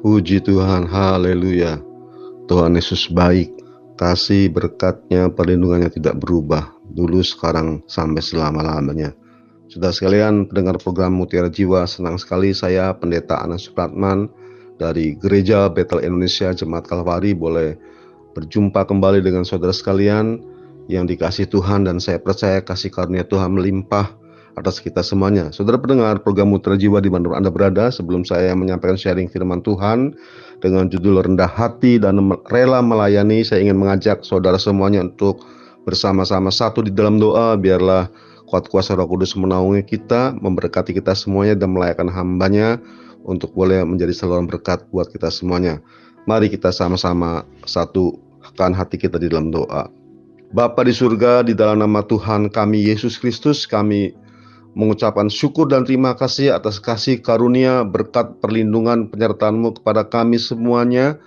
Puji Tuhan, haleluya. Tuhan Yesus baik, kasih berkatnya, perlindungannya tidak berubah, dulu, sekarang, sampai selama-lamanya. Sudah sekalian pendengar program Mutiara Jiwa, senang sekali saya Pendeta Anas Supratman dari Gereja Betel Indonesia Jemaat Kalvari boleh berjumpa kembali dengan saudara sekalian yang dikasih Tuhan dan saya percaya kasih karunia Tuhan melimpah atas kita semuanya. Saudara pendengar program Mutra Jiwa di mana Anda berada, sebelum saya menyampaikan sharing firman Tuhan dengan judul rendah hati dan rela melayani, saya ingin mengajak saudara semuanya untuk bersama-sama satu di dalam doa, biarlah kuat kuasa roh kudus menaungi kita, memberkati kita semuanya dan melayakan hambanya untuk boleh menjadi saluran berkat buat kita semuanya. Mari kita sama-sama satukan hati kita di dalam doa. Bapa di surga, di dalam nama Tuhan kami Yesus Kristus, kami mengucapkan syukur dan terima kasih atas kasih karunia, berkat perlindungan penyertaanmu kepada kami semuanya.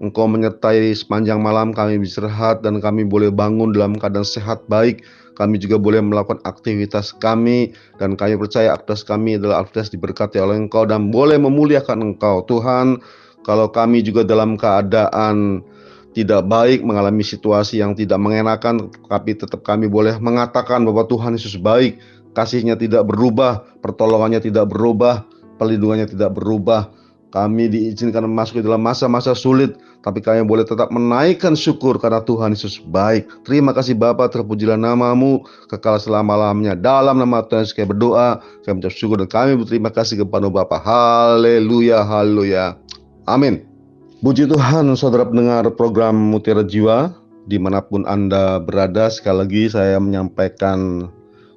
Engkau menyertai sepanjang malam kami beristirahat dan kami boleh bangun dalam keadaan sehat baik. Kami juga boleh melakukan aktivitas kami dan kami percaya aktivitas kami adalah aktivitas diberkati oleh Engkau dan boleh memuliakan Engkau. Tuhan, kalau kami juga dalam keadaan tidak baik, mengalami situasi yang tidak mengenakan, tapi tetap kami boleh mengatakan bahwa Tuhan Yesus baik, kasihnya tidak berubah, pertolongannya tidak berubah, perlindungannya tidak berubah. Kami diizinkan masuk ke dalam masa-masa sulit, tapi kami boleh tetap menaikkan syukur karena Tuhan Yesus baik. Terima kasih Bapa, terpujilah namamu, kekal selama-lamanya. Dalam nama Tuhan Yesus kami berdoa, kami mengucap syukur dan kami berterima kasih kepada Bapa. Haleluya, haleluya. Amin. Puji Tuhan, saudara pendengar program Mutiara Jiwa, di mana pun Anda berada, sekali lagi saya menyampaikan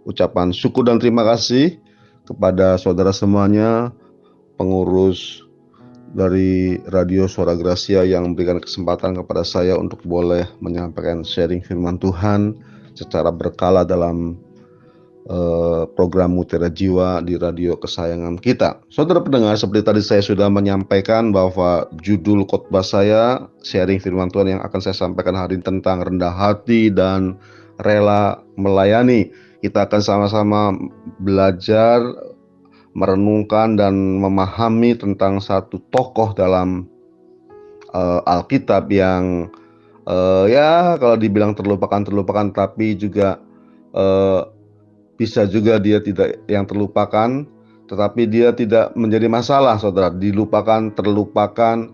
ucapan syukur dan terima kasih kepada saudara semuanya, pengurus dari Radio Suara Gracia yang memberikan kesempatan kepada saya untuk boleh menyampaikan sharing firman Tuhan secara berkala dalam uh, program Mutiara Jiwa di radio kesayangan kita. Saudara pendengar, seperti tadi saya sudah menyampaikan bahwa judul khotbah saya sharing firman Tuhan yang akan saya sampaikan hari ini tentang rendah hati dan rela melayani. Kita akan sama-sama belajar, merenungkan dan memahami tentang satu tokoh dalam uh, Alkitab yang uh, ya kalau dibilang terlupakan terlupakan tapi juga uh, bisa juga dia tidak yang terlupakan. Tetapi dia tidak menjadi masalah saudara. Dilupakan terlupakan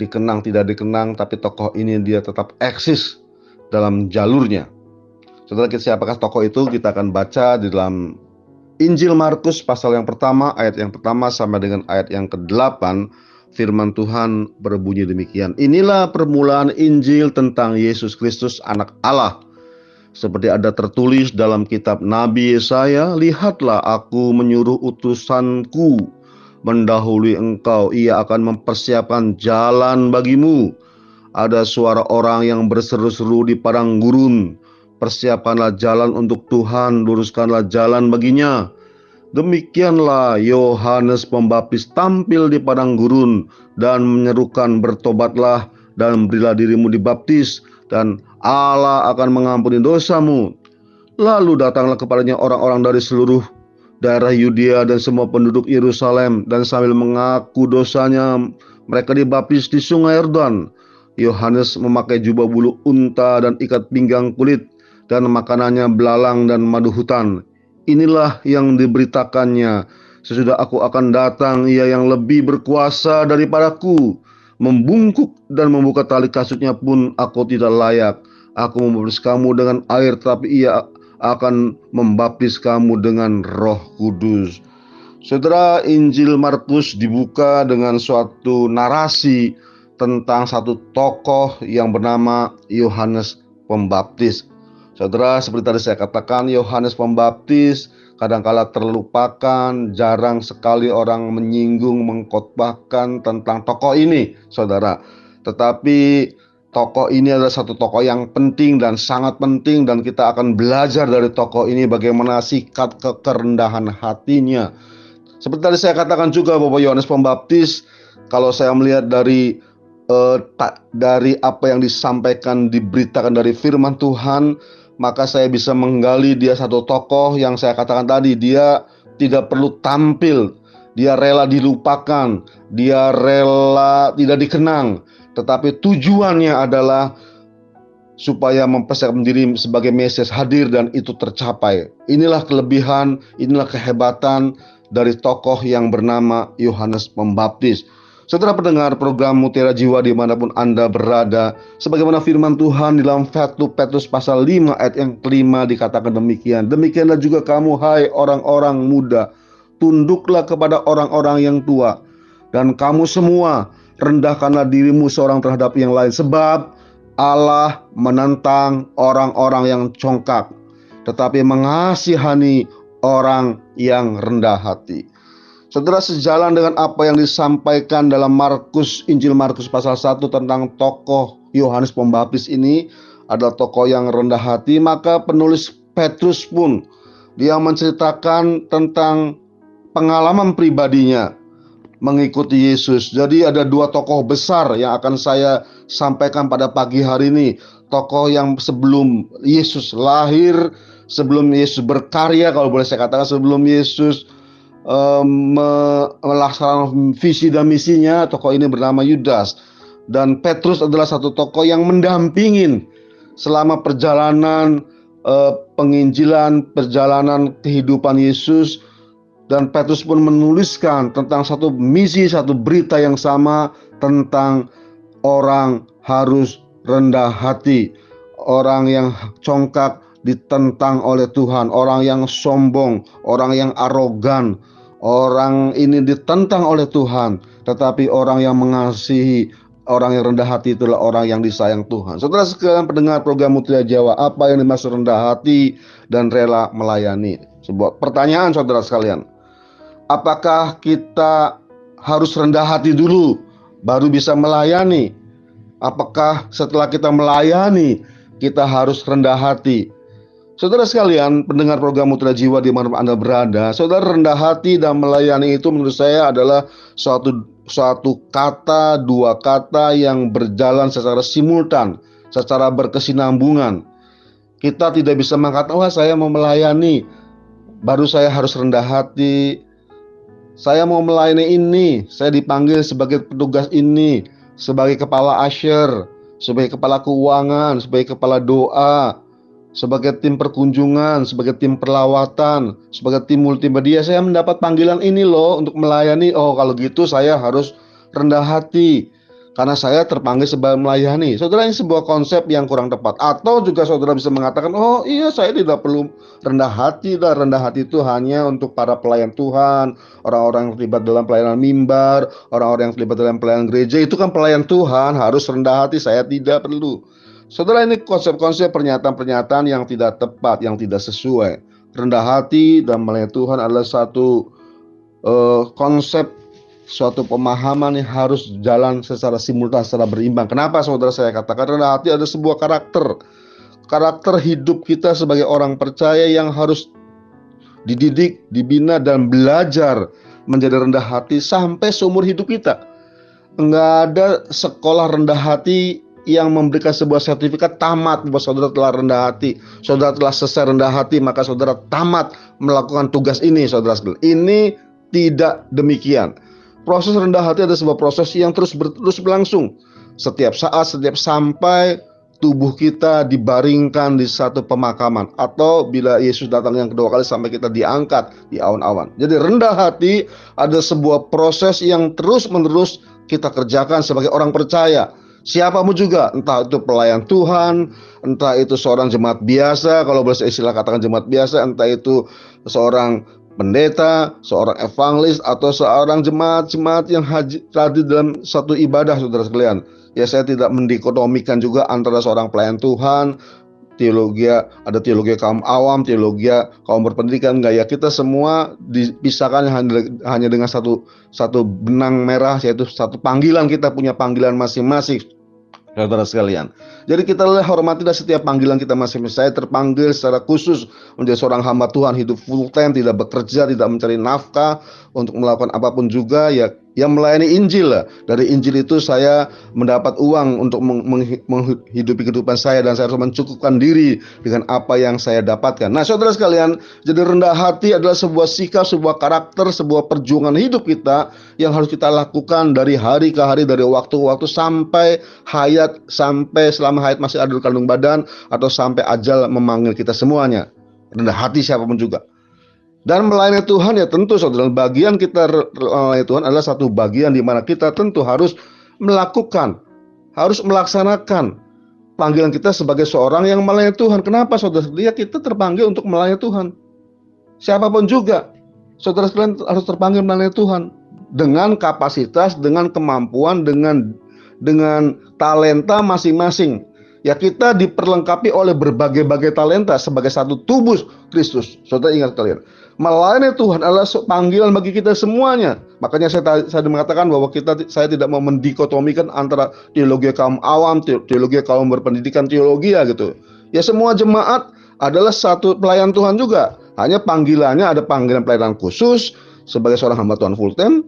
dikenang tidak dikenang tapi tokoh ini dia tetap eksis dalam jalurnya Saudara siapakah tokoh itu? Kita akan baca di dalam Injil Markus pasal yang pertama, ayat yang pertama sampai dengan ayat yang ke-8. Firman Tuhan berbunyi demikian. Inilah permulaan Injil tentang Yesus Kristus anak Allah. Seperti ada tertulis dalam kitab Nabi Yesaya, lihatlah aku menyuruh utusanku mendahului engkau, ia akan mempersiapkan jalan bagimu. Ada suara orang yang berseru-seru di padang gurun, Persiapkanlah jalan untuk Tuhan, luruskanlah jalan baginya. Demikianlah Yohanes Pembaptis tampil di padang gurun dan menyerukan bertobatlah dan berilah dirimu dibaptis dan Allah akan mengampuni dosamu. Lalu datanglah kepadanya orang-orang dari seluruh daerah Yudea dan semua penduduk Yerusalem dan sambil mengaku dosanya mereka dibaptis di sungai Yordan. Yohanes memakai jubah bulu unta dan ikat pinggang kulit dan makanannya belalang dan madu hutan. Inilah yang diberitakannya. Sesudah aku akan datang, ia yang lebih berkuasa daripadaku. Membungkuk dan membuka tali kasutnya pun aku tidak layak. Aku membaptis kamu dengan air, tapi ia akan membaptis kamu dengan roh kudus. Saudara Injil Markus dibuka dengan suatu narasi tentang satu tokoh yang bernama Yohanes Pembaptis. Saudara, seperti tadi saya katakan, Yohanes Pembaptis kadangkala terlupakan, jarang sekali orang menyinggung, mengkotbahkan tentang tokoh ini, saudara. Tetapi tokoh ini adalah satu tokoh yang penting dan sangat penting dan kita akan belajar dari tokoh ini bagaimana sikap kerendahan hatinya. Seperti tadi saya katakan juga bahwa Yohanes Pembaptis kalau saya melihat dari tak dari apa yang disampaikan diberitakan dari firman Tuhan maka saya bisa menggali dia satu tokoh yang saya katakan tadi dia tidak perlu tampil dia rela dilupakan, dia rela tidak dikenang, tetapi tujuannya adalah supaya mempersiapkan diri sebagai Mesias hadir dan itu tercapai. Inilah kelebihan, inilah kehebatan dari tokoh yang bernama Yohanes Pembaptis. Saudara pendengar program Mutiara Jiwa di mana pun Anda berada, sebagaimana firman Tuhan di dalam 1 Petrus pasal 5 ayat yang kelima dikatakan demikian. Demikianlah juga kamu hai orang-orang muda, tunduklah kepada orang-orang yang tua. Dan kamu semua rendahkanlah dirimu seorang terhadap yang lain. Sebab Allah menentang orang-orang yang congkak, tetapi mengasihani orang yang rendah hati. Saudara sejalan dengan apa yang disampaikan dalam Markus Injil Markus pasal 1 tentang tokoh Yohanes Pembaptis ini adalah tokoh yang rendah hati, maka penulis Petrus pun dia menceritakan tentang pengalaman pribadinya mengikuti Yesus. Jadi ada dua tokoh besar yang akan saya sampaikan pada pagi hari ini. Tokoh yang sebelum Yesus lahir, sebelum Yesus berkarya, kalau boleh saya katakan sebelum Yesus um, melaksanakan visi dan misinya, tokoh ini bernama Yudas. Dan Petrus adalah satu tokoh yang mendampingin selama perjalanan uh, penginjilan, perjalanan kehidupan Yesus. Dan Petrus pun menuliskan tentang satu misi, satu berita yang sama tentang orang harus rendah hati, orang yang congkak ditentang oleh Tuhan, orang yang sombong, orang yang arogan, orang ini ditentang oleh Tuhan, tetapi orang yang mengasihi, orang yang rendah hati itulah orang yang disayang Tuhan. Saudara sekalian pendengar program Mutiara Jawa, apa yang dimaksud rendah hati dan rela melayani? Sebuah pertanyaan saudara sekalian apakah kita harus rendah hati dulu baru bisa melayani? Apakah setelah kita melayani kita harus rendah hati? Saudara sekalian, pendengar program Mutiara Jiwa di mana Anda berada, saudara rendah hati dan melayani itu menurut saya adalah suatu suatu kata, dua kata yang berjalan secara simultan, secara berkesinambungan. Kita tidak bisa mengatakan, wah saya mau melayani, baru saya harus rendah hati, saya mau melayani ini, saya dipanggil sebagai petugas ini, sebagai kepala asher, sebagai kepala keuangan, sebagai kepala doa, sebagai tim perkunjungan, sebagai tim perlawatan, sebagai tim multimedia. Saya mendapat panggilan ini loh untuk melayani. Oh, kalau gitu saya harus rendah hati karena saya terpanggil sebagai melayani. Saudara ini sebuah konsep yang kurang tepat. Atau juga saudara bisa mengatakan, oh iya saya tidak perlu rendah hati. Dan rendah hati itu hanya untuk para pelayan Tuhan, orang-orang yang terlibat dalam pelayanan mimbar, orang-orang yang terlibat dalam pelayanan gereja. Itu kan pelayan Tuhan, harus rendah hati. Saya tidak perlu. Saudara ini konsep-konsep pernyataan-pernyataan yang tidak tepat, yang tidak sesuai. Rendah hati dan melayani Tuhan adalah satu uh, konsep suatu pemahaman yang harus jalan secara simultan, secara berimbang. Kenapa saudara saya katakan rendah hati ada sebuah karakter. Karakter hidup kita sebagai orang percaya yang harus dididik, dibina, dan belajar menjadi rendah hati sampai seumur hidup kita. Enggak ada sekolah rendah hati yang memberikan sebuah sertifikat tamat bahwa saudara telah rendah hati, saudara telah selesai rendah hati, maka saudara tamat melakukan tugas ini, saudara Ini tidak demikian. Proses rendah hati adalah sebuah proses yang terus terus berlangsung. Setiap saat, setiap sampai tubuh kita dibaringkan di satu pemakaman atau bila Yesus datang yang kedua kali sampai kita diangkat di awan-awan. Jadi rendah hati ada sebuah proses yang terus-menerus kita kerjakan sebagai orang percaya. Siapa pun juga, entah itu pelayan Tuhan, entah itu seorang jemaat biasa, kalau boleh istilah katakan jemaat biasa, entah itu seorang pendeta, seorang evangelis atau seorang jemaat-jemaat yang haji tadi dalam satu ibadah saudara sekalian. Ya saya tidak mendikotomikan juga antara seorang pelayan Tuhan, teologi ada teologi kaum awam, teologi kaum berpendidikan enggak. Ya kita semua dipisahkan hanya, dengan satu satu benang merah yaitu satu panggilan. Kita punya panggilan masing-masing saudara sekalian. Jadi kita hormati dan setiap panggilan kita masing-masing. Saya terpanggil secara khusus menjadi seorang hamba Tuhan, hidup full time, tidak bekerja, tidak mencari nafkah untuk melakukan apa pun juga. Ya yang melayani Injil. Dari Injil itu saya mendapat uang untuk menghidupi kehidupan saya dan saya harus mencukupkan diri dengan apa yang saya dapatkan. Nah, saudara sekalian, jadi rendah hati adalah sebuah sikap, sebuah karakter, sebuah perjuangan hidup kita yang harus kita lakukan dari hari ke hari, dari waktu ke waktu sampai hayat, sampai selama hayat masih ada di kandung badan atau sampai ajal memanggil kita semuanya. Rendah hati siapa pun juga. Dan melayani Tuhan ya tentu saudara bagian kita melayani Tuhan adalah satu bagian di mana kita tentu harus melakukan, harus melaksanakan panggilan kita sebagai seorang yang melayani Tuhan. Kenapa saudara? Ya kita terpanggil untuk melayani Tuhan. Siapa pun juga, saudara sekalian harus terpanggil melayani Tuhan dengan kapasitas, dengan kemampuan, dengan dengan talenta masing-masing. Ya kita diperlengkapi oleh berbagai-bagai talenta sebagai satu tubuh Kristus. Saudara ingat kalian melayani Tuhan adalah panggilan bagi kita semuanya. Makanya saya saya mengatakan bahwa kita saya tidak mau mendikotomikan antara teologi kaum awam, teologi kaum berpendidikan teologi ya gitu. Ya semua jemaat adalah satu pelayan Tuhan juga. Hanya panggilannya ada panggilan pelayanan khusus sebagai seorang hamba Tuhan full time,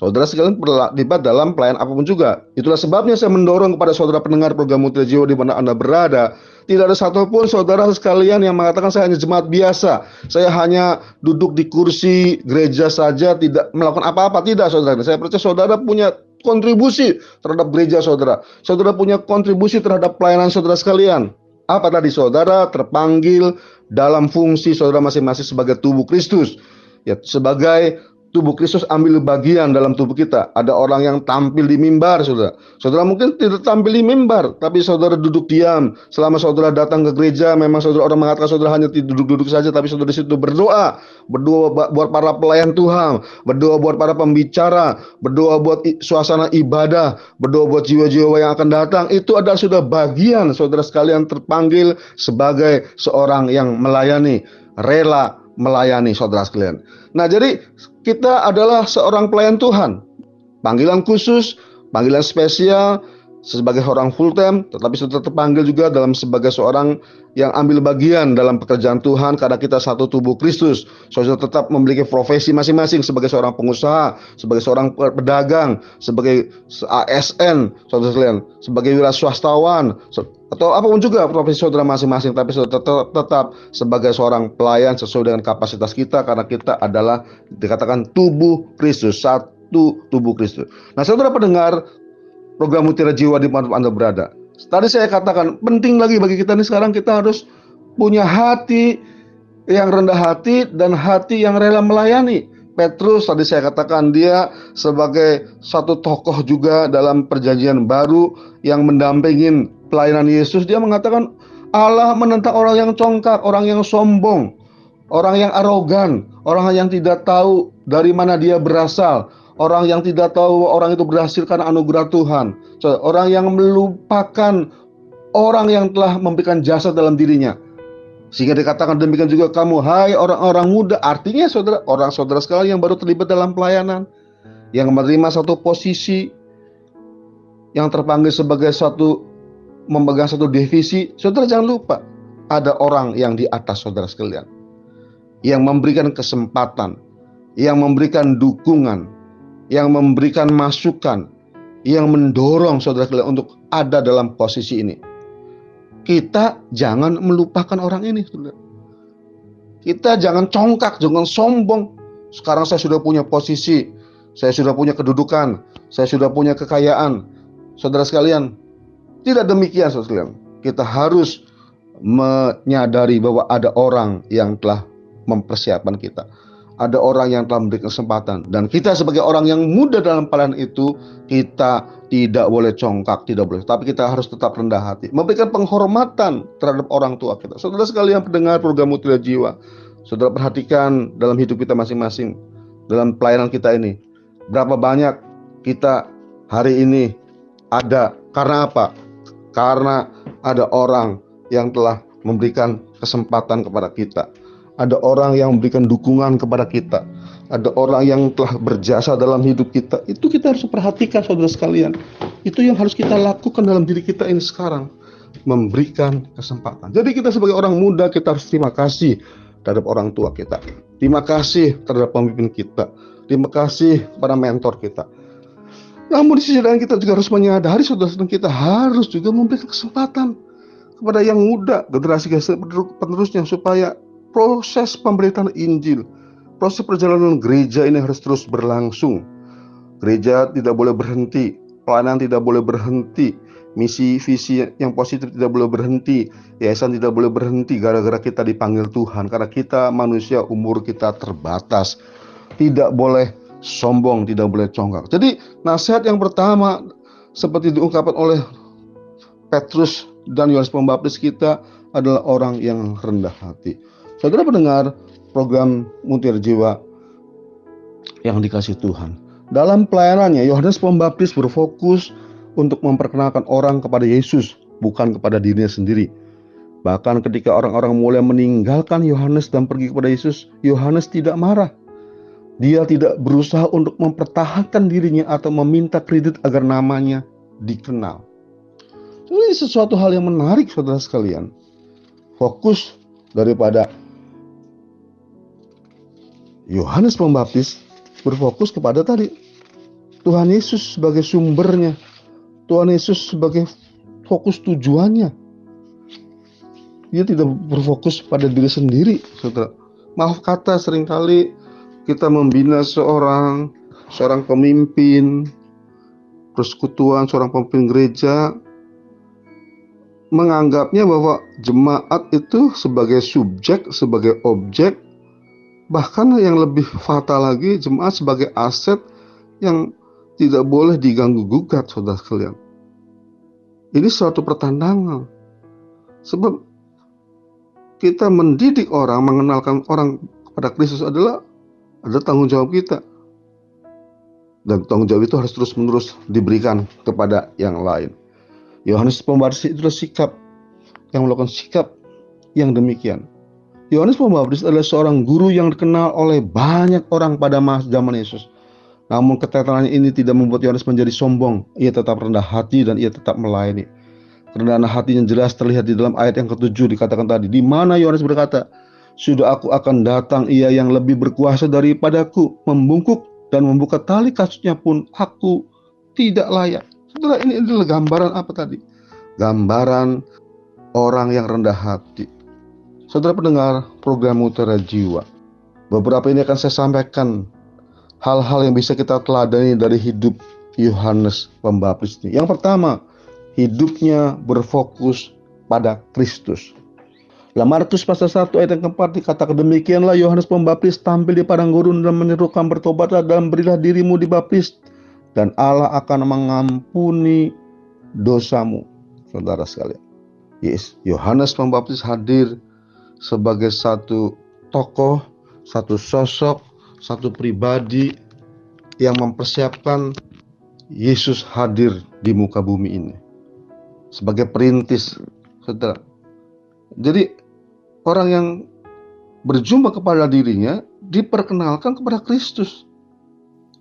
Saudara sekalian terlibat dalam pelayan apa pun juga. Itulah sebabnya saya mendorong kepada saudara pendengar program Mutiara di mana Anda berada. Tidak ada satupun saudara sekalian yang mengatakan saya hanya jemaat biasa. Saya hanya duduk di kursi gereja saja, tidak melakukan apa-apa. Tidak, saudara. Saya percaya saudara punya kontribusi terhadap gereja saudara. Saudara punya kontribusi terhadap pelayanan saudara sekalian. Apa tadi saudara terpanggil dalam fungsi saudara masing-masing sebagai tubuh Kristus. Ya, sebagai tubuh Kristus ambil bagian dalam tubuh kita. Ada orang yang tampil di mimbar, saudara. Saudara mungkin tidak tampil di mimbar, tapi saudara duduk diam. Selama saudara datang ke gereja, memang saudara orang mengatakan saudara hanya duduk-duduk saja, tapi saudara di situ berdoa, berdoa buat para pelayan Tuhan, berdoa buat para pembicara, berdoa buat suasana ibadah, berdoa buat jiwa-jiwa yang akan datang. Itu adalah sudah bagian saudara sekalian terpanggil sebagai seorang yang melayani, rela melayani saudara sekalian. Nah, jadi kita adalah seorang pelayan Tuhan. Panggilan khusus, panggilan spesial sebagai orang full time, tetapi sudah terpanggil juga dalam sebagai seorang yang ambil bagian dalam pekerjaan Tuhan karena kita satu tubuh Kristus. Saudara tetap memiliki profesi masing-masing sebagai seorang pengusaha, sebagai seorang pedagang, sebagai ASN, saudara sekalian, sebagai wira swastawan, atau apa pun juga profesi saudara masing-masing tapi saudara tetap, tetap sebagai seorang pelayan sesuai dengan kapasitas kita karena kita adalah dikatakan tubuh Kristus satu tubuh Kristus. Nah saudara pendengar program Mutiara Jiwa di mana Anda berada. Tadi saya katakan penting lagi bagi kita ini sekarang kita harus punya hati yang rendah hati dan hati yang rela melayani. Petrus tadi saya katakan dia sebagai satu tokoh juga dalam perjanjian baru yang mendampingin pelayanan Yesus dia mengatakan Allah menentang orang yang congkak, orang yang sombong, orang yang arogan, orang yang tidak tahu dari mana dia berasal, orang yang tidak tahu orang itu berhasil karena anugerah Tuhan, orang yang melupakan orang yang telah memberikan jasa dalam dirinya. Sehingga dikatakan demikian juga kamu, hai orang-orang muda, artinya saudara, orang saudara sekalian yang baru terlibat dalam pelayanan, yang menerima satu posisi, yang terpanggil sebagai satu memegang satu divisi, saudara jangan lupa ada orang yang di atas saudara sekalian yang memberikan kesempatan, yang memberikan dukungan, yang memberikan masukan, yang mendorong saudara sekalian untuk ada dalam posisi ini. Kita jangan melupakan orang ini, saudara. Kita jangan congkak, jangan sombong. Sekarang saya sudah punya posisi, saya sudah punya kedudukan, saya sudah punya kekayaan. Saudara sekalian, tidak demikian saudara Kita harus menyadari bahwa ada orang yang telah mempersiapkan kita. Ada orang yang telah memberi kesempatan dan kita sebagai orang yang muda dalam pelayanan itu kita tidak boleh congkak, tidak boleh. Tapi kita harus tetap rendah hati, memberikan penghormatan terhadap orang tua kita. Saudara sekalian pendengar program Mutiara Jiwa, saudara perhatikan dalam hidup kita masing-masing, dalam pelayanan kita ini, berapa banyak kita hari ini ada karena apa? Karena ada orang yang telah memberikan kesempatan kepada kita. Ada orang yang memberikan dukungan kepada kita. Ada orang yang telah berjasa dalam hidup kita. Itu kita harus perhatikan saudara sekalian. Itu yang harus kita lakukan dalam diri kita ini sekarang. Memberikan kesempatan. Jadi kita sebagai orang muda kita harus terima kasih terhadap orang tua kita. Terima kasih terhadap pemimpin kita. Terima kasih kepada mentor kita. Namun di sisi lain kita juga harus menyadari saudara-saudara kita harus juga memberikan kesempatan kepada yang muda, generasi penerusnya supaya proses pemberitaan Injil, proses perjalanan gereja ini harus terus berlangsung. Gereja tidak boleh berhenti, pelayanan tidak boleh berhenti, misi visi yang positif tidak boleh berhenti, yayasan tidak boleh berhenti gara-gara kita dipanggil Tuhan karena kita manusia umur kita terbatas. Tidak boleh sombong, tidak boleh congkak. Jadi nasihat yang pertama seperti diungkapkan oleh Petrus dan Yohanes Pembaptis kita adalah orang yang rendah hati. Saudara pendengar program Mutiara Jiwa yang dikasih Tuhan. Dalam pelayanannya, Yohanes Pembaptis berfokus untuk memperkenalkan orang kepada Yesus, bukan kepada dirinya sendiri. Bahkan ketika orang-orang mulai meninggalkan Yohanes dan pergi kepada Yesus, Yohanes tidak marah. Dia tidak berusaha untuk mempertahankan dirinya atau meminta kredit agar namanya dikenal. Ini sesuatu hal yang menarik saudara sekalian. Fokus daripada Yohanes Pembaptis berfokus kepada tadi Tuhan Yesus sebagai sumbernya. Tuhan Yesus sebagai fokus tujuannya. Dia tidak berfokus pada diri sendiri, saudara. Maaf kata sering kali kita membina seorang seorang pemimpin persekutuan, seorang pemimpin gereja menganggapnya bahwa jemaat itu sebagai subjek, sebagai objek, bahkan yang lebih fatal lagi jemaat sebagai aset yang tidak boleh diganggu gugat saudara sekalian. Ini suatu pertandangan. Sebab kita mendidik orang, mengenalkan orang kepada Kristus adalah ada tanggung jawab kita. Dan tanggung jawab itu harus terus-menerus diberikan kepada yang lain. Yohanes Pembaptis itulah sikap yang melakukan sikap yang demikian. Yohanes Pembaptis adalah seorang guru yang dikenal oleh banyak orang pada masa zaman Yesus. Namun keteterannya ini tidak membuat Yohanes menjadi sombong. Ia tetap rendah hati dan ia tetap melayani. Kerendahan hati yang jelas terlihat di dalam ayat yang ketujuh dikatakan tadi. Di mana Yohanes berkata, Sudah aku akan datang ia yang lebih berkuasa daripadaku. Membungkuk dan membuka tali kasusnya pun aku tidak layak. Setelah ini adalah gambaran apa tadi? Gambaran orang yang rendah hati. Saudara pendengar program Mutiara Jiwa. Beberapa ini akan saya sampaikan hal-hal yang bisa kita teladani dari hidup Yohanes Pembaptis ini. Yang pertama, hidupnya berfokus pada Kristus. Dalam Markus pasal 1 ayat yang keempat dikatakan demikianlah Yohanes Pembaptis tampil di padang gurun dan menyerukan bertobatlah dan berilah dirimu dibaptis dan Allah akan mengampuni dosamu. Saudara sekalian. Yes, Yohanes Pembaptis hadir sebagai satu tokoh, satu sosok, satu pribadi yang mempersiapkan Yesus hadir di muka bumi ini. Sebagai perintis, saudara. Jadi orang yang berjumpa kepada dirinya diperkenalkan kepada Kristus.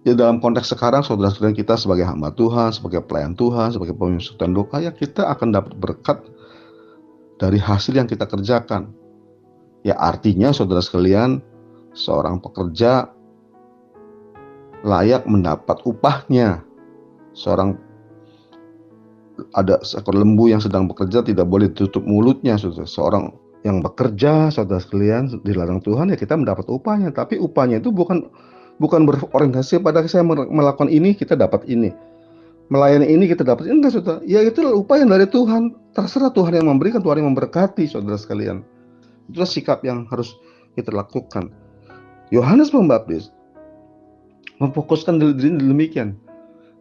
Ya dalam konteks sekarang saudara-saudara kita sebagai hamba Tuhan, sebagai pelayan Tuhan, sebagai pemimpin doa ya kita akan dapat berkat dari hasil yang kita kerjakan. Ya artinya saudara sekalian, seorang pekerja layak mendapat upahnya. Seorang ada seekor lembu yang sedang bekerja tidak boleh tutup mulutnya saudara. Seorang yang bekerja saudara sekalian dilarang Tuhan ya kita mendapat upahnya, tapi upahnya itu bukan bukan berorientasi pada saya melakukan ini kita dapat ini. Melayani ini kita dapat ini. Enggak saudara. Ya itu upaya dari Tuhan. Terserah Tuhan yang memberikan Tuhan yang memberkati saudara sekalian itulah sikap yang harus kita lakukan Yohanes Pembaptis memfokuskan diri demikian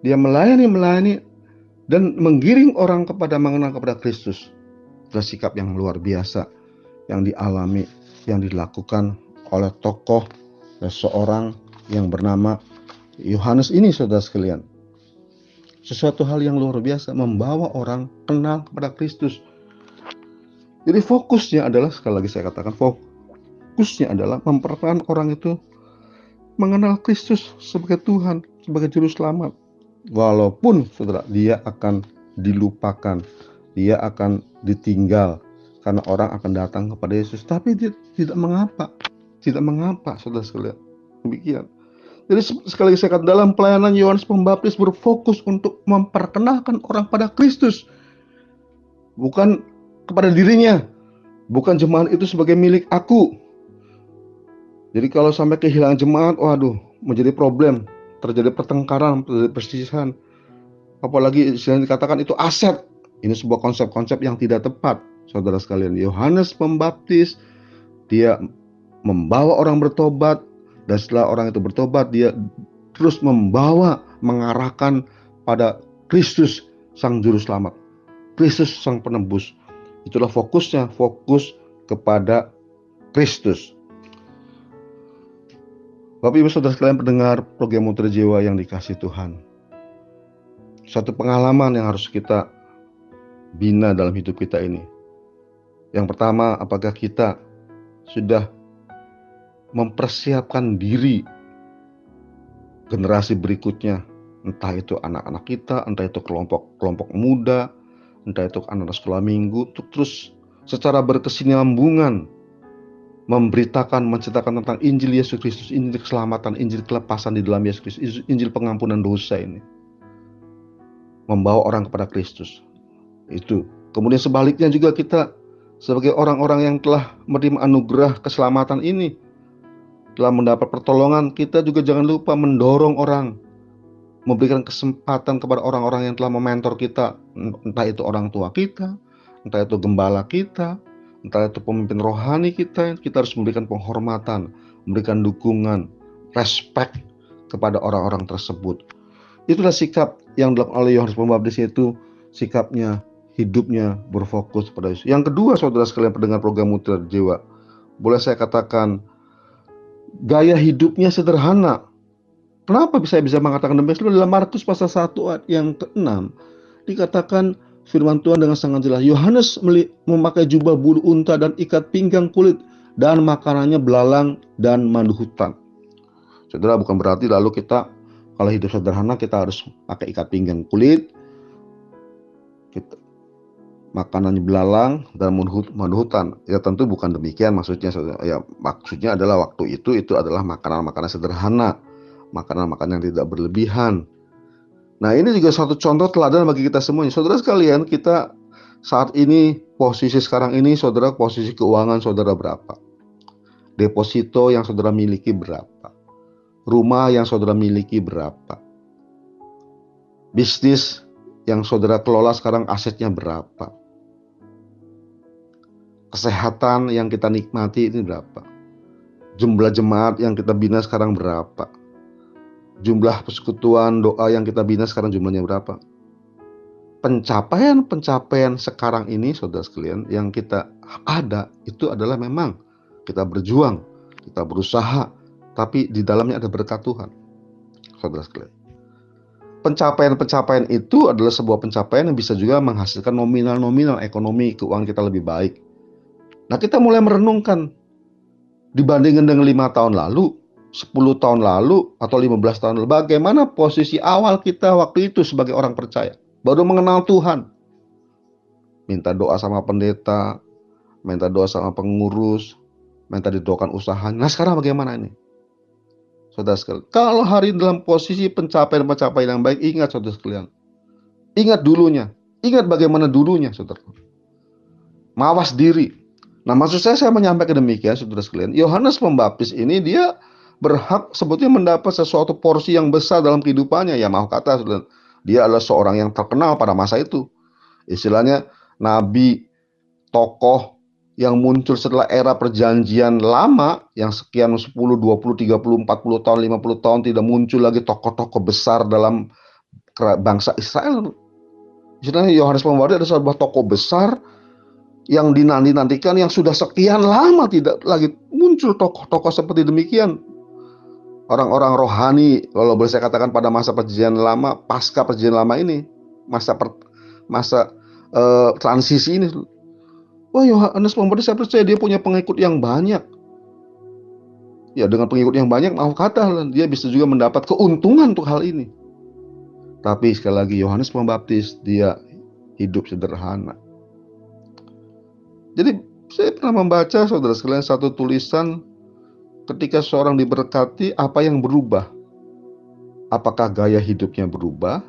dia melayani melayani dan menggiring orang kepada mengenal kepada Kristus itulah sikap yang luar biasa yang dialami yang dilakukan oleh tokoh seorang yang bernama Yohanes ini saudara sekalian. Sesuatu hal yang luar biasa membawa orang kenal kepada Kristus. Jadi fokusnya adalah sekali lagi saya katakan fokusnya adalah memperkenalkan orang itu mengenal Kristus sebagai Tuhan, sebagai juru selamat. Walaupun saudara dia akan dilupakan, dia akan ditinggal karena orang akan datang kepada Yesus, tapi dia tidak mengapa, tidak mengapa saudara sekalian. Demikian. Jadi sekali lagi saya katakan dalam pelayanan Yohanes Pembaptis berfokus untuk memperkenalkan orang pada Kristus. Bukan kepada dirinya. Bukan jemaat itu sebagai milik aku. Jadi kalau sampai kehilangan jemaat, waduh, menjadi problem. Terjadi pertengkaran, terjadi perselisihan. Apalagi yang dikatakan itu aset. Ini sebuah konsep-konsep yang tidak tepat, saudara sekalian. Yohanes Pembaptis, dia membawa orang bertobat, dan setelah orang itu bertobat, dia terus membawa, mengarahkan pada Kristus Sang Juru Selamat. Kristus Sang Penebus. Itulah fokusnya, fokus kepada Kristus. Bapak Ibu Saudara sekalian pendengar program Mutra Jiwa yang dikasih Tuhan. Satu pengalaman yang harus kita bina dalam hidup kita ini. Yang pertama, apakah kita sudah mempersiapkan diri generasi berikutnya, entah itu anak-anak kita, entah itu kelompok-kelompok muda, entah itu anak-anak sekolah minggu, terus secara berkesinambungan memberitakan, menceritakan tentang Injil Yesus Kristus, Injil keselamatan, Injil kelepasan di dalam Yesus Kristus, Injil pengampunan dosa ini. Membawa orang kepada Kristus. Itu. Kemudian sebaliknya juga kita sebagai orang-orang yang telah menerima anugerah keselamatan ini, telah mendapat pertolongan, kita juga jangan lupa mendorong orang, memberikan kesempatan kepada orang-orang yang telah mementor kita, entah itu orang tua kita, entah itu gembala kita, entah itu pemimpin rohani kita, kita harus memberikan penghormatan, memberikan dukungan, respect kepada orang-orang tersebut. Itulah sikap yang dilakukan oleh Yohanes Pembaptis itu sikapnya, hidupnya berfokus pada Yesus. Yang kedua, saudara sekalian pendengar program Mutiara Jiwa, boleh saya katakan gaya hidupnya sederhana. Kenapa bisa bisa mengatakan demikian? Dalam Markus pasal 1 ayat yang ke-6 dikatakan firman Tuhan dengan sangat jelas. Yohanes memakai jubah bulu unta dan ikat pinggang kulit dan makanannya belalang dan madu hutan. Saudara bukan berarti lalu kita kalau hidup sederhana kita harus pakai ikat pinggang kulit, kita, makanannya belalang dan madu hutan. Ya tentu bukan demikian maksudnya. Ya maksudnya adalah waktu itu itu adalah makanan-makanan sederhana, makanan-makanan yang tidak berlebihan. Nah ini juga satu contoh teladan bagi kita semuanya. Saudara sekalian, kita saat ini posisi sekarang ini saudara posisi keuangan saudara berapa? Deposito yang saudara miliki berapa? Rumah yang saudara miliki berapa? Bisnis yang saudara kelola sekarang asetnya berapa? kesehatan yang kita nikmati ini berapa? Jumlah jemaat yang kita bina sekarang berapa? Jumlah persekutuan doa yang kita bina sekarang jumlahnya berapa? Pencapaian-pencapaian sekarang ini, saudara sekalian, yang kita ada itu adalah memang kita berjuang, kita berusaha, tapi di dalamnya ada berkat Tuhan, saudara sekalian. Pencapaian-pencapaian itu adalah sebuah pencapaian yang bisa juga menghasilkan nominal-nominal ekonomi keuangan kita lebih baik Nah kita mulai merenungkan dibandingkan dengan lima tahun lalu, 10 tahun lalu, atau 15 tahun lalu, bagaimana posisi awal kita waktu itu sebagai orang percaya. Baru mengenal Tuhan. Minta doa sama pendeta, minta doa sama pengurus, minta didoakan usahanya. Nah sekarang bagaimana ini? Saudara sekalian, kalau hari dalam posisi pencapaian-pencapaian yang baik, ingat saudara sekalian. Ingat dulunya. Ingat bagaimana dulunya, saudara. Mawas diri. Nah, maksud saya saya menyampaikan demikian, saudara sekalian. Yohanes Pembaptis ini dia berhak sebetulnya mendapat sesuatu porsi yang besar dalam kehidupannya. Ya mau kata, dia adalah seorang yang terkenal pada masa itu. Istilahnya nabi, tokoh yang muncul setelah era perjanjian lama yang sekian 10, 20, 30, 40 tahun, 50 tahun tidak muncul lagi tokoh-tokoh besar dalam bangsa Israel. Istilahnya Yohanes Pembaptis adalah sebuah tokoh besar yang dinanti-nantikan yang sudah sekian lama tidak lagi muncul tokoh-tokoh seperti demikian. Orang-orang rohani, kalau boleh saya katakan pada masa perjanjian lama, pasca perjanjian lama ini, masa per, masa uh, transisi ini. Wah, Yohanes Pembaptis saya percaya dia punya pengikut yang banyak. Ya, dengan pengikut yang banyak, mau kata dia bisa juga mendapat keuntungan untuk hal ini. Tapi sekali lagi Yohanes Pembaptis dia hidup sederhana jadi saya pernah membaca saudara sekalian satu tulisan ketika seorang diberkati apa yang berubah. apakah gaya hidupnya berubah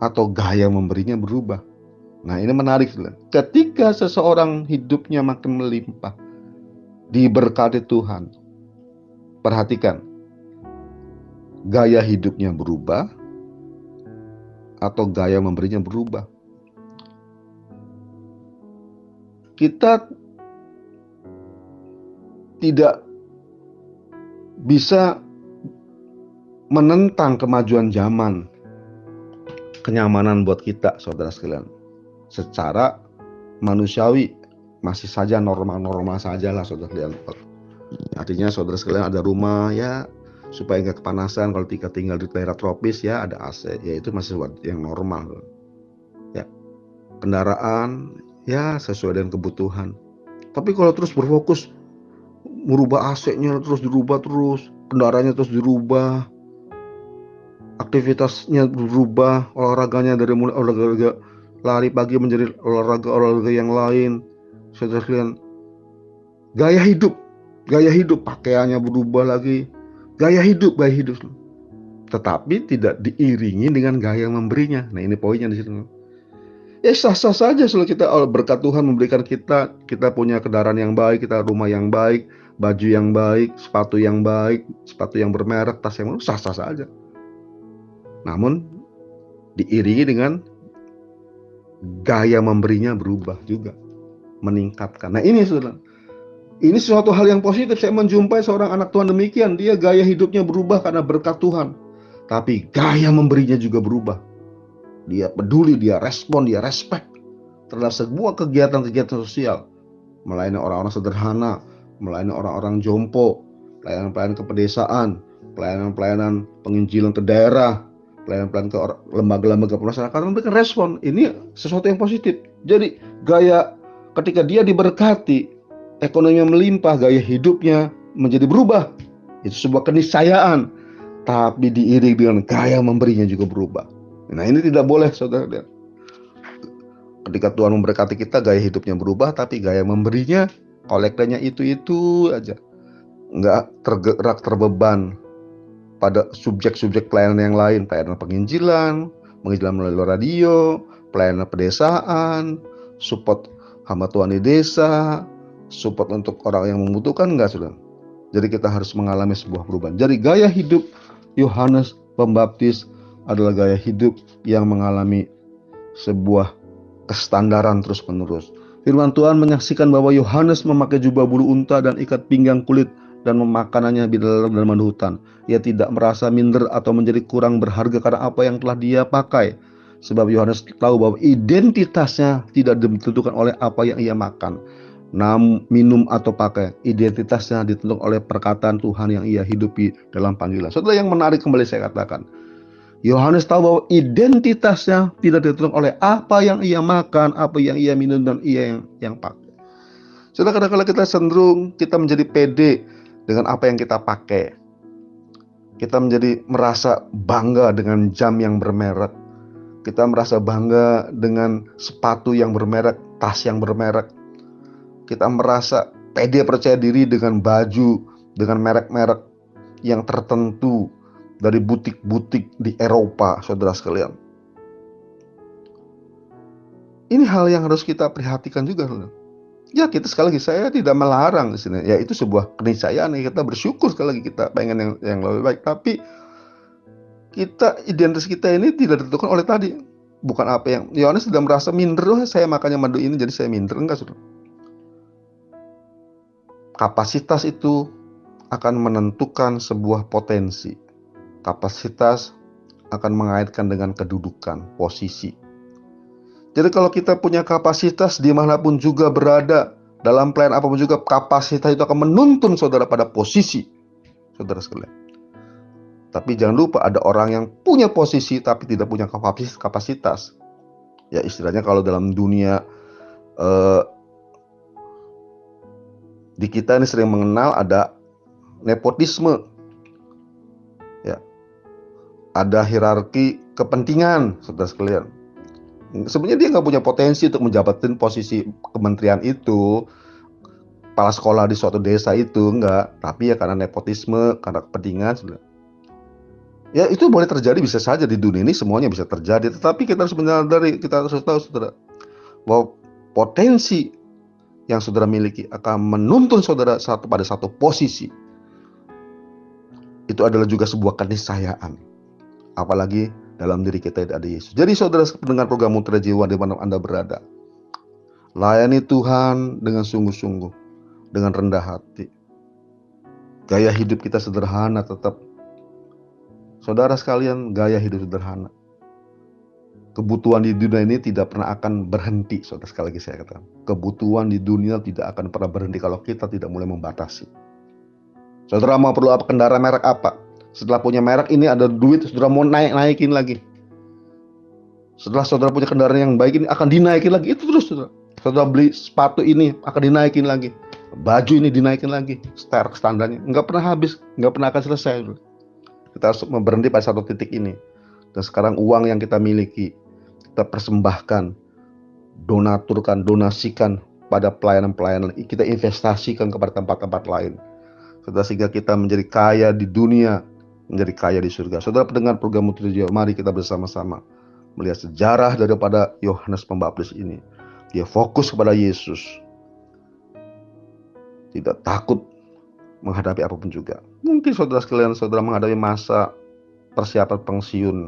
atau gaya memberinya berubah. Nah, ini menarik. Ketika seseorang hidupnya makin melimpah, diberkati Tuhan. Perhatikan, gaya hidupnya berubah atau gaya memberinya berubah. Kita tidak bisa menentang kemajuan zaman, kenyamanan buat kita, saudara sekalian. Secara manusiawi masih saja normal-normal saja lah, saudara sekalian. Artinya saudara sekalian ada rumah ya supaya nggak kepanasan kalau tinggal tinggal di daerah tropis ya ada AC ya itu masih yang normal ya kendaraan ya sesuai dengan kebutuhan tapi kalau terus berfokus merubah AC-nya terus dirubah terus, kendaraannya terus dirubah, aktivitasnya berubah, olahraganya dari mulai olahraga lari pagi menjadi olahraga-olahraga yang lain. Saudara sekalian, gaya hidup, gaya hidup pakaiannya berubah lagi, gaya hidup, gaya hidup. Tetapi tidak diiringi dengan gaya memberinya. Nah ini poinnya di situ. Ya sah-sah saja kalau kita berkat Tuhan memberikan kita, kita punya kendaraan yang baik, kita rumah yang baik, baju yang baik, sepatu yang baik, sepatu yang bermerek, tas yang sah-sah saja. Namun diiringi dengan gaya memberinya berubah juga, meningkatkan. Nah ini sudah, ini sesuatu hal yang positif. Saya menjumpai seorang anak Tuhan demikian, dia gaya hidupnya berubah karena berkat Tuhan, tapi gaya memberinya juga berubah. Dia peduli, dia respon, dia respect terhadap sebuah kegiatan-kegiatan sosial, melayani orang-orang sederhana, melayani orang-orang jompo, pelayanan-pelayanan kepedesaan, pelayanan-pelayanan penginjilan ke daerah, pelayanan-pelayanan ke lembaga-lembaga pemasarakatan memberikan respon. Ini sesuatu yang positif. Jadi gaya ketika dia diberkati, ekonominya melimpah, gaya hidupnya menjadi berubah. Itu sebuah keniscayaan. Tapi diiring dengan gaya memberinya juga berubah. Nah ini tidak boleh saudara Ketika Tuhan memberkati kita, gaya hidupnya berubah, tapi gaya memberinya kolektanya itu-itu aja. Nggak tergerak, terbeban pada subjek-subjek pelayanan yang lain, pelayanan penginjilan, penginjilan melalui radio, pelayanan pedesaan, support hamba Tuhan di desa, support untuk orang yang membutuhkan enggak sudah. Jadi kita harus mengalami sebuah perubahan. Jadi gaya hidup Yohanes Pembaptis adalah gaya hidup yang mengalami sebuah kestandaran terus-menerus. Firman Tuhan menyaksikan bahwa Yohanes memakai jubah bulu unta dan ikat pinggang kulit dan memakanannya di dalam dalam hutan. Ia tidak merasa minder atau menjadi kurang berharga karena apa yang telah dia pakai. Sebab Yohanes tahu bahwa identitasnya tidak ditentukan oleh apa yang ia makan, nam, minum atau pakai. Identitasnya ditentukan oleh perkataan Tuhan yang ia hidupi dalam panggilan. Setelah yang menarik kembali saya katakan, Yohanes tahu bahwa identitasnya tidak ditentukan oleh apa yang ia makan, apa yang ia minum dan ia yang yang pakai. Sudah kadang-kadang kita cenderung kita menjadi pede dengan apa yang kita pakai. Kita menjadi merasa bangga dengan jam yang bermerek. Kita merasa bangga dengan sepatu yang bermerek, tas yang bermerek. Kita merasa pede percaya diri dengan baju, dengan merek-merek yang tertentu, dari butik-butik di Eropa, saudara sekalian. Ini hal yang harus kita perhatikan juga. Ya kita sekali lagi saya tidak melarang di sini. Ya itu sebuah keniscayaan kita bersyukur sekali lagi kita pengen yang yang lebih baik. Tapi kita identitas kita ini tidak ditentukan oleh tadi. Bukan apa yang Yohanes tidak merasa minder. Oh, saya makannya madu ini jadi saya minder enggak sudah. Kapasitas itu akan menentukan sebuah potensi Kapasitas akan mengaitkan dengan kedudukan, posisi. Jadi kalau kita punya kapasitas di mana pun juga berada, dalam plan apa pun juga, kapasitas itu akan menuntun saudara pada posisi. Saudara sekalian. Tapi jangan lupa ada orang yang punya posisi tapi tidak punya kapasitas. Ya istilahnya kalau dalam dunia eh, di kita ini sering mengenal ada nepotisme ada hierarki kepentingan, saudara sekalian. Sebenarnya dia nggak punya potensi untuk menjabatin posisi kementerian itu, kepala sekolah di suatu desa itu enggak, tapi ya karena nepotisme, karena kepentingan. Saudara. Ya itu boleh terjadi bisa saja di dunia ini semuanya bisa terjadi, tetapi kita harus menyadari, kita harus tahu saudara, bahwa potensi yang saudara miliki akan menuntun saudara satu pada satu posisi. Itu adalah juga sebuah keniscayaan. Apalagi dalam diri kita ada Yesus. Jadi saudara pendengar program Mutiara Jiwa di mana Anda berada. Layani Tuhan dengan sungguh-sungguh, dengan rendah hati. Gaya hidup kita sederhana tetap Saudara sekalian, gaya hidup sederhana. Kebutuhan di dunia ini tidak pernah akan berhenti, saudara sekali lagi saya katakan. Kebutuhan di dunia tidak akan pernah berhenti kalau kita tidak mulai membatasi. Saudara mau perlu apa kendaraan merek apa? Setelah punya merek ini ada duit, saudara mau naik naikin lagi. Setelah saudara punya kendaraan yang baik ini akan dinaikin lagi. Itu terus saudara. Saudara beli sepatu ini akan dinaikin lagi. Baju ini dinaikin lagi. Standarnya nggak pernah habis, nggak pernah akan selesai. Kita harus berhenti pada satu titik ini. Dan sekarang uang yang kita miliki, kita persembahkan, donaturkan, donasikan pada pelayanan-pelayanan. Kita investasikan kepada tempat-tempat lain. Sehingga kita menjadi kaya di dunia, menjadi kaya di surga. Saudara pendengar program Mutiara mari kita bersama-sama melihat sejarah daripada Yohanes Pembaptis ini. Dia fokus kepada Yesus. Tidak takut menghadapi apa pun juga. Mungkin saudara sekalian saudara menghadapi masa persiapan pensiun.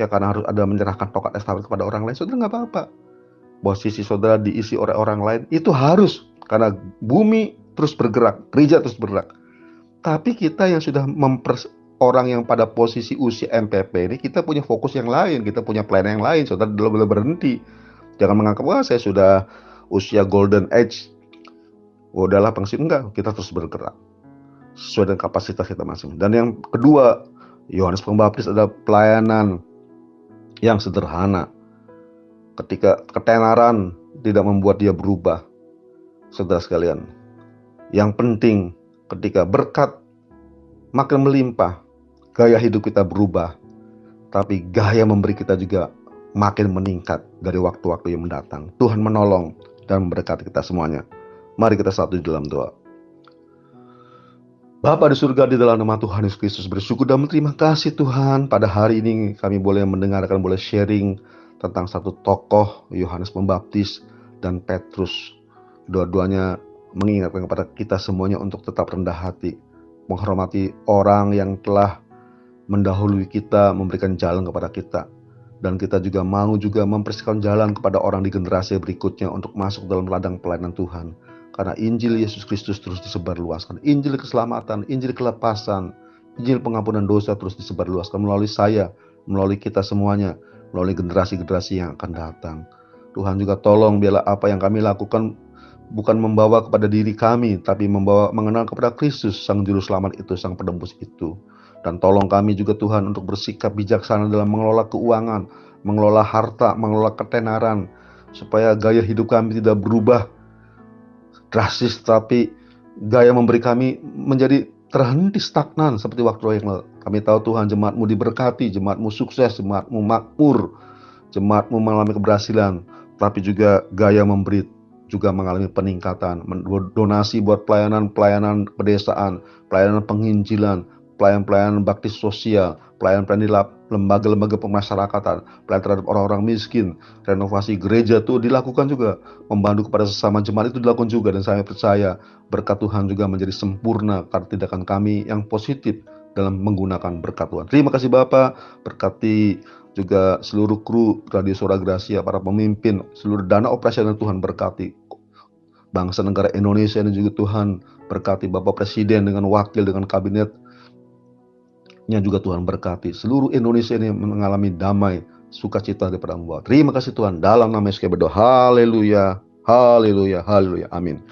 Ya karena harus ada menyerahkan tongkat estafet kepada orang lain. Saudara nggak apa-apa. Posisi saudara diisi oleh orang lain itu harus karena bumi terus bergerak, gereja terus bergerak. Tapi kita yang sudah mempers orang yang pada posisi usia MPP ini kita punya fokus yang lain, kita punya plan yang lain. Saudara belum berhenti. Jangan menganggap wah saya sudah usia golden age, oh, udahlah pensiun enggak, kita terus bergerak sesuai dengan kapasitas kita masing. Dan yang kedua, Yohanes Pembaptis ada pelayanan yang sederhana. Ketika ketenaran tidak membuat dia berubah. Saudara sekalian, yang penting ketika berkat makin melimpah, gaya hidup kita berubah, tapi gaya memberi kita juga makin meningkat dari waktu-waktu yang mendatang. Tuhan menolong dan memberkati kita semuanya. Mari kita satu di dalam doa. Bapa di surga di dalam nama Tuhan Yesus Kristus bersyukur dan berterima kasih Tuhan pada hari ini kami boleh mendengarkan boleh sharing tentang satu tokoh Yohanes Pembaptis dan Petrus. Dua-duanya mengingatkan kepada kita semuanya untuk tetap rendah hati, menghormati orang yang telah mendahului kita, memberikan jalan kepada kita. Dan kita juga mau juga mempersiapkan jalan kepada orang di generasi berikutnya untuk masuk dalam ladang pelayanan Tuhan. Karena Injil Yesus Kristus terus disebarluaskan. Injil keselamatan, Injil kelepasan, Injil pengampunan dosa terus disebarluaskan melalui saya, melalui kita semuanya, melalui generasi-generasi yang akan datang. Tuhan juga tolong biarlah apa yang kami lakukan bukan membawa kepada diri kami, tapi membawa mengenal kepada Kristus, Sang Juru Selamat itu, Sang Penebus itu. Dan tolong kami juga Tuhan untuk bersikap bijaksana dalam mengelola keuangan, mengelola harta, mengelola ketenaran, supaya gaya hidup kami tidak berubah drastis tapi gaya memberi kami menjadi terhenti stagnan seperti waktu yang lalu. Kami tahu Tuhan jemaatmu diberkati, jemaatmu sukses, jemaatmu makmur, jemaatmu mengalami keberhasilan, tapi juga gaya memberi juga mengalami peningkatan, donasi buat pelayanan-pelayanan pedesaan, pelayanan penginjilan, pelayanan-pelayanan bakti sosial, pelayanan-pelayanan di lembaga-lembaga pemasyarakatan, pelayanan terhadap orang-orang miskin, renovasi gereja itu dilakukan juga, membantu kepada sesama jemaat itu dilakukan juga dan saya percaya berkat Tuhan juga menjadi sempurna karena tindakan kami yang positif dalam menggunakan berkat Tuhan. Terima kasih Bapak, berkati juga seluruh kru Radio Suara Gracia, para pemimpin, seluruh dana operasional Tuhan berkati bangsa negara Indonesia dan juga Tuhan berkati Bapak Presiden dengan wakil dengan kabinet nya juga Tuhan berkati. Seluruh Indonesia ini mengalami damai, sukacita di padang bawah. Terima kasih Tuhan. Dalam nama Yesus berdoa. Haleluya. Haleluya. Haleluya. Amin.